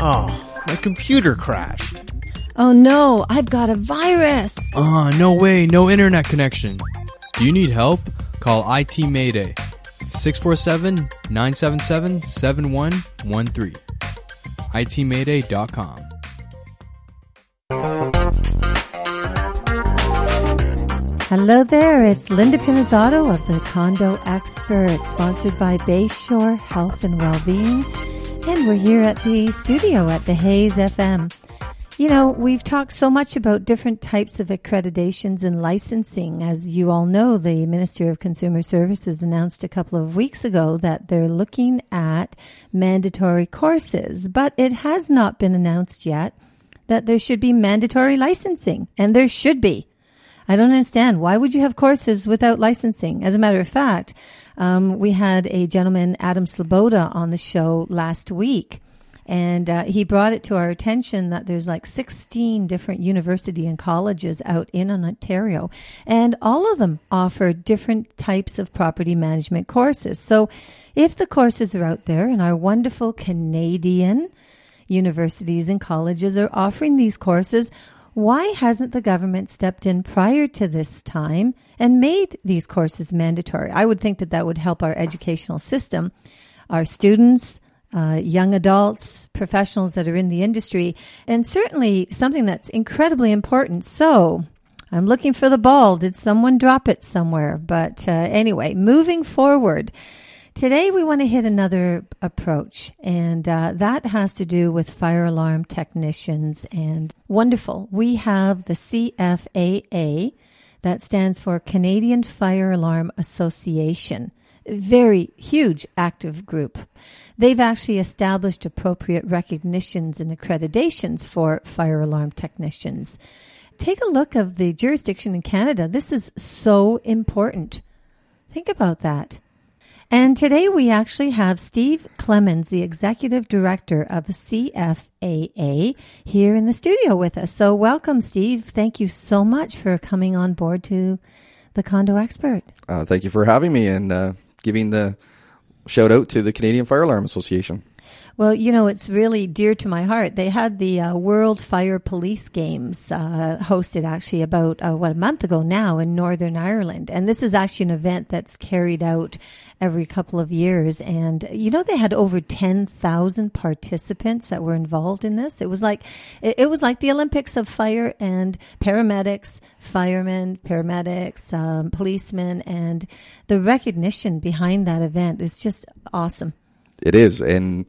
Oh, my computer crashed. Oh no, I've got a virus. Ah, no way, no internet connection. Do you need help? Call IT Mayday 647 977 7113. ITMayday.com. Hello there, it's Linda Pinizzotto of the Condo Expert, sponsored by Bayshore Health and Wellbeing. And we're here at the studio at the Hayes FM. You know, we've talked so much about different types of accreditations and licensing. As you all know, the Minister of Consumer Services announced a couple of weeks ago that they're looking at mandatory courses, but it has not been announced yet that there should be mandatory licensing, and there should be. I don't understand. Why would you have courses without licensing? As a matter of fact, um, we had a gentleman, Adam Sloboda, on the show last week. And uh, he brought it to our attention that there's like 16 different university and colleges out in Ontario, and all of them offer different types of property management courses. So, if the courses are out there, and our wonderful Canadian universities and colleges are offering these courses, why hasn't the government stepped in prior to this time and made these courses mandatory? I would think that that would help our educational system, our students, uh, young adults, professionals that are in the industry, and certainly something that's incredibly important. So, I'm looking for the ball. Did someone drop it somewhere? But uh, anyway, moving forward. Today, we want to hit another approach, and uh, that has to do with fire alarm technicians. And wonderful, we have the CFAA, that stands for Canadian Fire Alarm Association. Very huge active group. They've actually established appropriate recognitions and accreditations for fire alarm technicians. Take a look of the jurisdiction in Canada. This is so important. Think about that. And today we actually have Steve Clemens, the executive director of CFAA, here in the studio with us. So welcome, Steve. Thank you so much for coming on board to the Condo Expert. Uh, thank you for having me and uh, giving the shout out to the Canadian Fire Alarm Association. Well, you know, it's really dear to my heart. They had the uh, World Fire Police Games uh, hosted actually about, uh, what, a month ago now in Northern Ireland. And this is actually an event that's carried out every couple of years. And, you know, they had over 10,000 participants that were involved in this. It was like, it, it was like the Olympics of fire and paramedics, firemen, paramedics, um, policemen, and the recognition behind that event is just awesome. It is. And,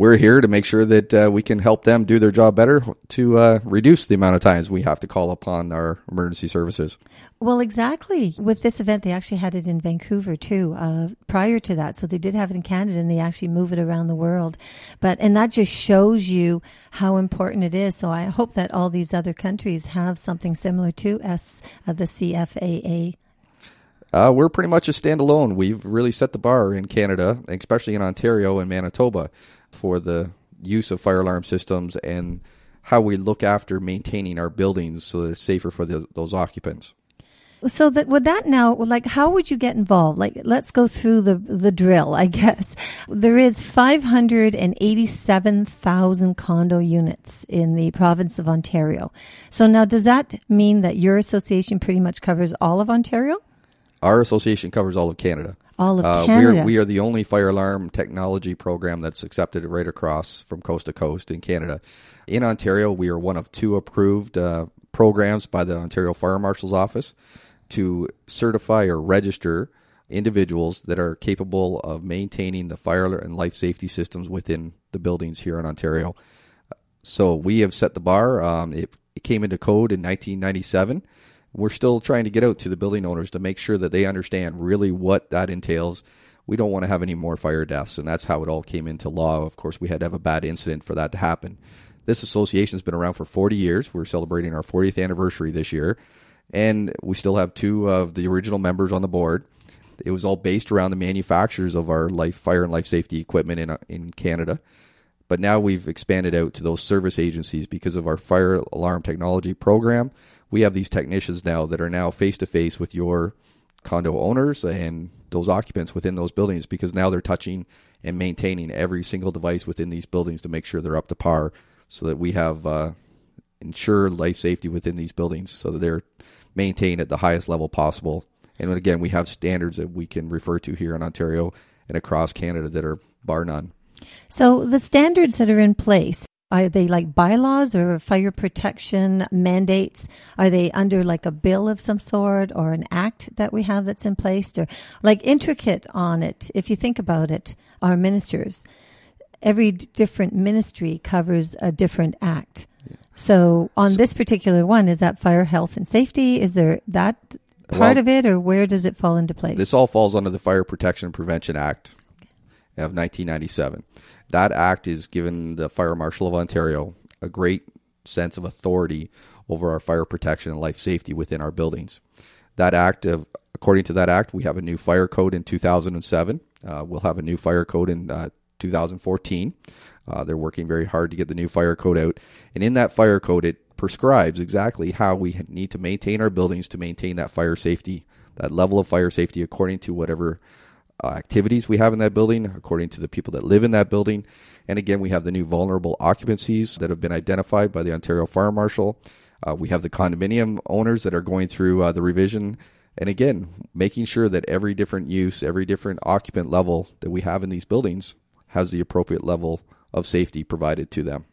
we're here to make sure that uh, we can help them do their job better to uh, reduce the amount of times we have to call upon our emergency services. Well, exactly. With this event, they actually had it in Vancouver too, uh, prior to that. So they did have it in Canada and they actually move it around the world. But, and that just shows you how important it is. So I hope that all these other countries have something similar to us, uh, the CFAA. Uh, we're pretty much a standalone. We've really set the bar in Canada, especially in Ontario and Manitoba for the use of fire alarm systems and how we look after maintaining our buildings so that it's safer for the, those occupants. So that with that now like how would you get involved? Like let's go through the the drill, I guess. There is 587,000 condo units in the province of Ontario. So now does that mean that your association pretty much covers all of Ontario? Our association covers all of Canada. All of uh, Canada. We are the only fire alarm technology program that's accepted right across from coast to coast in Canada. In Ontario, we are one of two approved uh, programs by the Ontario Fire Marshal's Office to certify or register individuals that are capable of maintaining the fire and life safety systems within the buildings here in Ontario. So we have set the bar. Um, it, it came into code in 1997 we're still trying to get out to the building owners to make sure that they understand really what that entails. We don't want to have any more fire deaths, and that's how it all came into law. Of course, we had to have a bad incident for that to happen. This association has been around for 40 years. We're celebrating our 40th anniversary this year, and we still have two of the original members on the board. It was all based around the manufacturers of our life, fire and life safety equipment in in Canada. But now we've expanded out to those service agencies because of our fire alarm technology program we have these technicians now that are now face to face with your condo owners and those occupants within those buildings because now they're touching and maintaining every single device within these buildings to make sure they're up to par so that we have uh, ensure life safety within these buildings so that they're maintained at the highest level possible. And again, we have standards that we can refer to here in Ontario and across Canada that are bar none. So the standards that are in place, are they like bylaws or fire protection mandates? Are they under like a bill of some sort or an act that we have that's in place or like intricate on it? If you think about it, our ministers, every different ministry covers a different act. So on this particular one, is that fire health and safety? Is there that part Well- of it or where does it fall into place? This all falls under the Fire Protection and Prevention Act of 1997. That act is given the Fire Marshal of Ontario a great sense of authority over our fire protection and life safety within our buildings. That act, of, according to that act, we have a new fire code in 2007. Uh, we'll have a new fire code in uh, 2014. Uh, they're working very hard to get the new fire code out. And in that fire code, it prescribes exactly how we need to maintain our buildings to maintain that fire safety, that level of fire safety according to whatever activities we have in that building, according to the people that live in that building. And again, we have the new vulnerable occupancies that have been identified by the Ontario Fire Marshal. Uh, we have the condominium owners that are going through uh, the revision. And again, making sure that every different use, every different occupant level that we have in these buildings has the appropriate level of safety provided to them.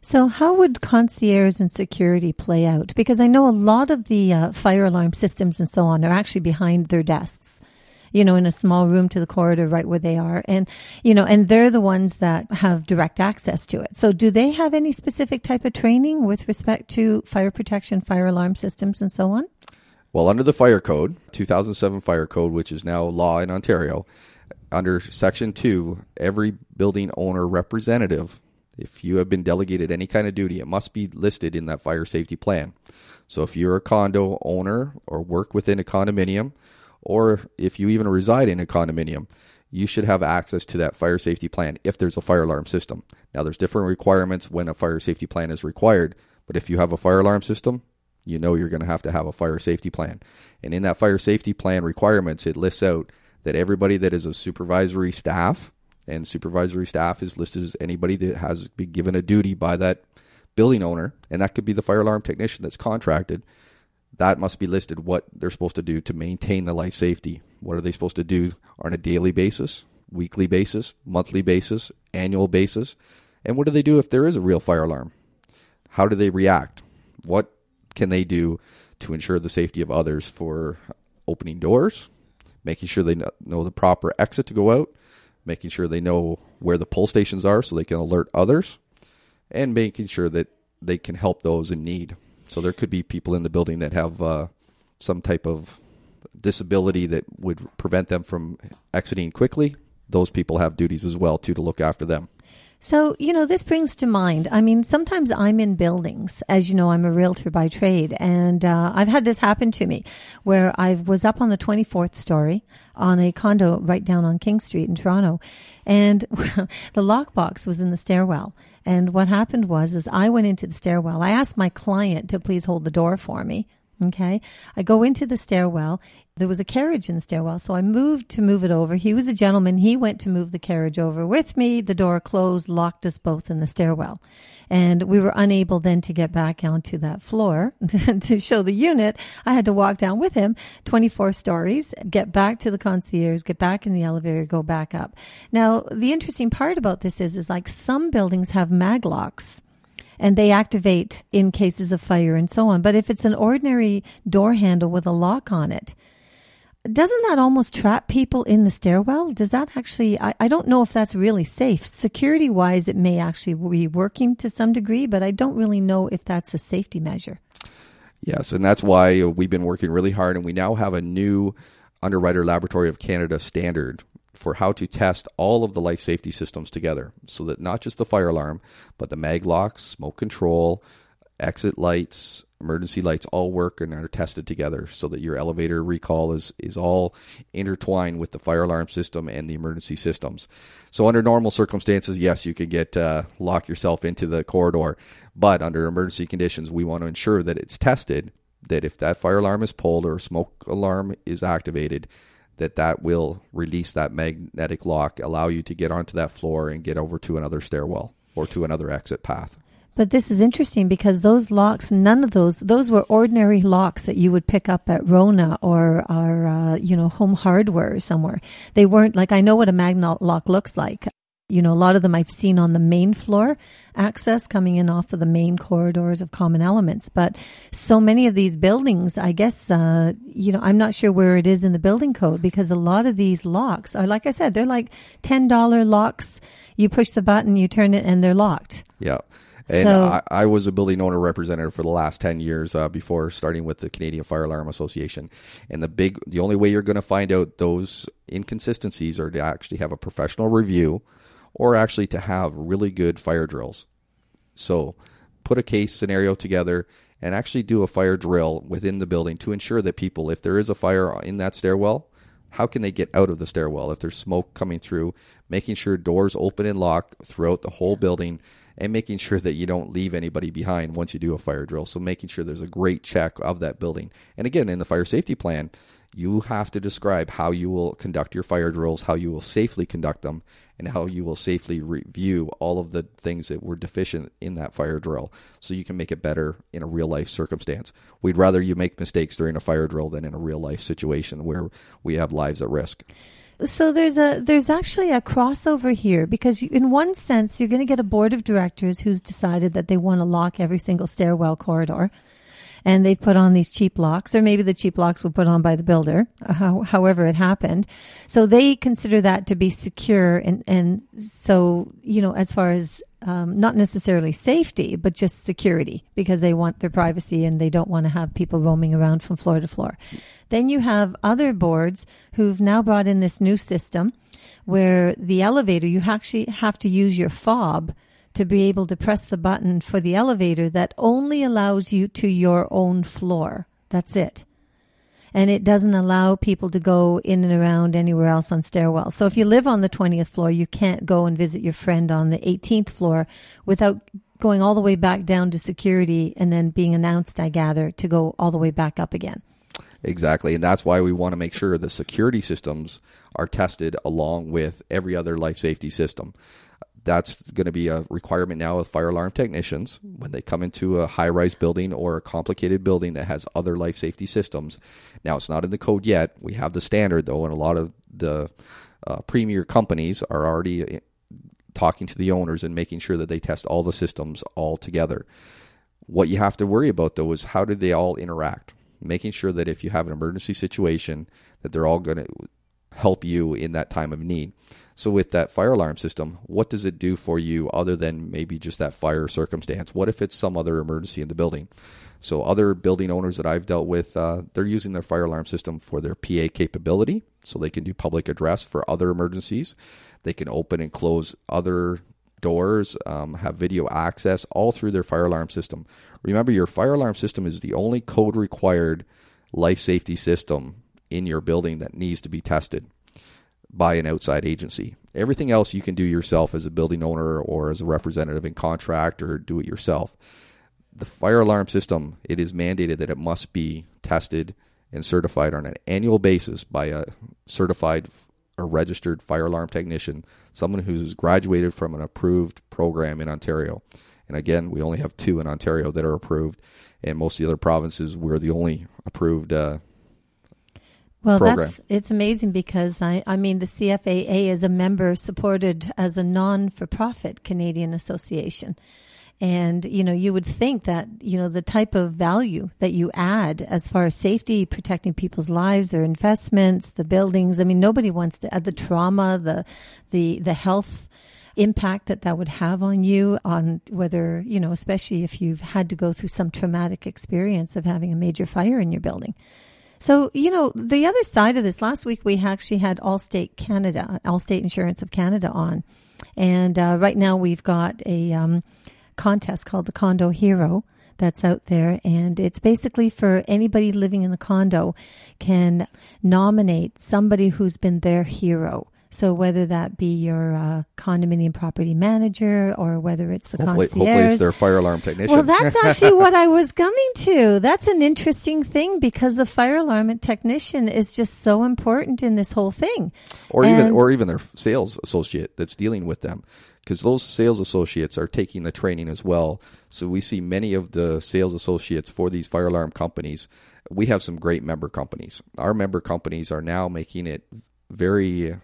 So, how would concierge and security play out? Because I know a lot of the uh, fire alarm systems and so on are actually behind their desks, you know, in a small room to the corridor right where they are. And, you know, and they're the ones that have direct access to it. So, do they have any specific type of training with respect to fire protection, fire alarm systems, and so on? Well, under the fire code, 2007 fire code, which is now law in Ontario, under section 2, every building owner representative, if you have been delegated any kind of duty, it must be listed in that fire safety plan. So if you're a condo owner or work within a condominium, or if you even reside in a condominium, you should have access to that fire safety plan if there's a fire alarm system. Now, there's different requirements when a fire safety plan is required, but if you have a fire alarm system, you know you're going to have to have a fire safety plan. And in that fire safety plan requirements, it lists out that everybody that is a supervisory staff, and supervisory staff is listed as anybody that has been given a duty by that building owner, and that could be the fire alarm technician that's contracted. That must be listed what they're supposed to do to maintain the life safety. What are they supposed to do on a daily basis, weekly basis, monthly basis, annual basis? And what do they do if there is a real fire alarm? How do they react? What can they do to ensure the safety of others for opening doors, making sure they know the proper exit to go out, making sure they know where the pull stations are so they can alert others, and making sure that they can help those in need. So there could be people in the building that have uh, some type of disability that would prevent them from exiting quickly. Those people have duties as well too to look after them. So, you know, this brings to mind, I mean, sometimes I'm in buildings. As you know, I'm a realtor by trade. And uh, I've had this happen to me where I was up on the 24th story on a condo right down on King Street in Toronto. And the lockbox was in the stairwell. And what happened was, is I went into the stairwell. I asked my client to please hold the door for me. Okay. I go into the stairwell. There was a carriage in the stairwell. So I moved to move it over. He was a gentleman. He went to move the carriage over with me. The door closed, locked us both in the stairwell. And we were unable then to get back onto that floor to show the unit. I had to walk down with him 24 stories, get back to the concierge, get back in the elevator, go back up. Now, the interesting part about this is, is like some buildings have mag locks and they activate in cases of fire and so on. But if it's an ordinary door handle with a lock on it, doesn't that almost trap people in the stairwell? Does that actually, I, I don't know if that's really safe. Security wise, it may actually be working to some degree, but I don't really know if that's a safety measure. Yes, and that's why we've been working really hard, and we now have a new Underwriter Laboratory of Canada standard for how to test all of the life safety systems together, so that not just the fire alarm, but the mag locks, smoke control, exit lights, emergency lights all work and are tested together, so that your elevator recall is is all intertwined with the fire alarm system and the emergency systems. So under normal circumstances, yes, you could get uh, lock yourself into the corridor, but under emergency conditions, we want to ensure that it's tested that if that fire alarm is pulled or smoke alarm is activated, that that will release that magnetic lock, allow you to get onto that floor and get over to another stairwell or to another exit path. But this is interesting because those locks, none of those, those were ordinary locks that you would pick up at Rona or, or uh, you know, Home Hardware or somewhere. They weren't like, I know what a magnet lock looks like. You know, a lot of them I've seen on the main floor access coming in off of the main corridors of common elements. But so many of these buildings, I guess, uh, you know, I'm not sure where it is in the building code because a lot of these locks are, like I said, they're like $10 locks. You push the button, you turn it, and they're locked. Yeah. And So- I, I was a building owner representative for the last 10 years uh, before starting with the Canadian Fire Alarm Association. And the big, the only way you're going to find out those inconsistencies are to actually have a professional review or actually to have really good fire drills. So put a case scenario together and actually do a fire drill within the building to ensure that people, if there is a fire in that stairwell, how can they get out of the stairwell if there's smoke coming through, making sure doors open and lock throughout the whole building and making sure that you don't leave anybody behind once you do a fire drill. So making sure there's a great check of that building. And again, in the fire safety plan, you have to describe how you will conduct your fire drills, how you will safely conduct them, and how you will safely review all of the things that were deficient in that fire drill so you can make it better in a real life circumstance. We'd rather you make mistakes during a fire drill than in a real life situation where we have lives at risk. So there's a there's actually a crossover here because you, in one sense you're going to get a board of directors who's decided that they want to lock every single stairwell corridor, and they've put on these cheap locks, or maybe the cheap locks were put on by the builder, uh, how, however it happened. So they consider that to be secure, and and so you know as far as um, not necessarily safety, but just security because they want their privacy and they don't want to have people roaming around from floor to floor. Then you have other boards who've now brought in this new system where the elevator, you actually have to use your fob to be able to press the button for the elevator that only allows you to your own floor. That's it and it doesn't allow people to go in and around anywhere else on stairwells. So if you live on the 20th floor, you can't go and visit your friend on the 18th floor without going all the way back down to security and then being announced, I gather, to go all the way back up again. Exactly. And that's why we want to make sure the security systems are tested along with every other life safety system. That's going to be a requirement now with fire alarm technicians when they come into a high rise building or a complicated building that has other life safety systems. Now, it's not in the code yet. We have the standard, though, and a lot of the uh, premier companies are already uh, talking to the owners and making sure that they test all the systems all together. What you have to worry about though is how do they all interact? Making sure that if you have an emergency situation, that they're all going to help you in that time of need. So with that fire alarm system, what does it do for you other than maybe just that fire circumstance? What if it's some other emergency in the building? So other building owners that I've dealt with, uh, they're using their fire alarm system for their PA capability, so they can do public address for other emergencies. They can open and close other doors, um, have video access all through their fire alarm system. Remember, your fire alarm system is the only code required life safety system in your building that needs to be tested by an outside agency. Everything else you can do yourself as a building owner or as a representative in contract or do it yourself. The fire alarm system, it is mandated that it must be tested and certified on an annual basis by a certified or registered fire alarm technician, someone who's graduated from an approved program in Ontario. And again, we only have two in Ontario that are approved, and most of the other provinces we're the only approved uh, Well, program. that's it's amazing because I, I mean the CFAA is a member supported as a non-for-profit Canadian association. And you know, you would think that you know the type of value that you add as far as safety, protecting people's lives, their investments, the buildings. I mean, nobody wants to add the trauma, the the the health impact that that would have on you on whether you know especially if you've had to go through some traumatic experience of having a major fire in your building so, you know, the other side of this, last week we actually had Allstate Canada, Allstate Insurance of Canada on. And uh, right now we've got a um, contest called the Condo Hero that's out there. And it's basically for anybody living in the condo can nominate somebody who's been their hero So whether that be your uh, condominium property manager or whether it's the Hopefully, concierge. hopefully it's their fire alarm technician. Well, that's actually what I was coming to. That's an interesting thing because the fire alarm technician is just so important in this whole thing. or even or even their sales associate that's dealing with them because those sales associates are taking the training as well so we see many of the sales associates for these fire alarm companies we have some great member companies our member companies are now making it very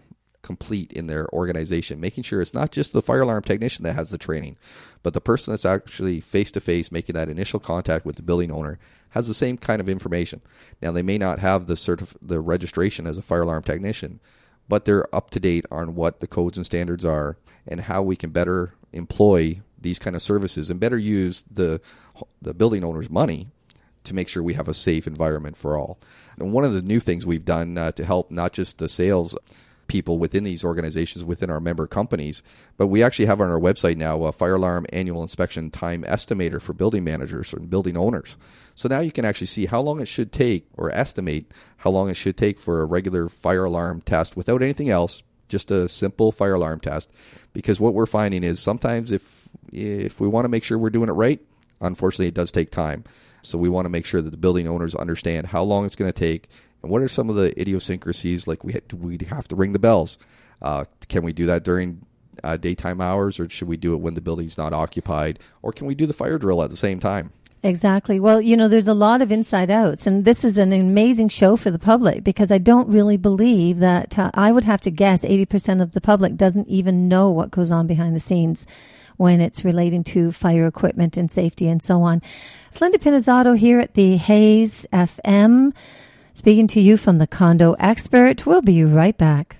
complete in their organization making sure it's not just the fire alarm technician that has the training but the person that's actually face to face making that initial contact with the building owner has the same kind of information now they may not have the certif- the registration as a fire alarm technician but they're up to date on what the codes and standards are and how we can better employ these kind of services and better use the the building owner's money to make sure we have a safe environment for all. And one of the new things we've done uh, to help not just the sales people within these organizations within our member companies, but we actually have on our website now a fire alarm annual inspection time estimator for building managers and building owners. So now you can actually see how long it should take or estimate how long it should take for a regular fire alarm test without anything else, just a simple fire alarm test. Because what we're finding is sometimes if if we want to make sure we're doing it right, unfortunately it does take time. So we want to make sure that the building owners understand how long it's going to take and what are some of the idiosyncrasies like we we have to ring the bells. Uh, can we do that during uh, daytime hours or should we do it when the building's not occupied or can we do the fire drill at the same time? Exactly. Well, you know, there's a lot of inside outs, and this is an amazing show for the public because I don't really believe that uh, I would have to guess 80% of the public doesn't even know what goes on behind the scenes when it's relating to fire equipment and safety and so on. It's Linda Pinizzotto here at the Hayes FM, speaking to you from the Condo Expert. We'll be right back.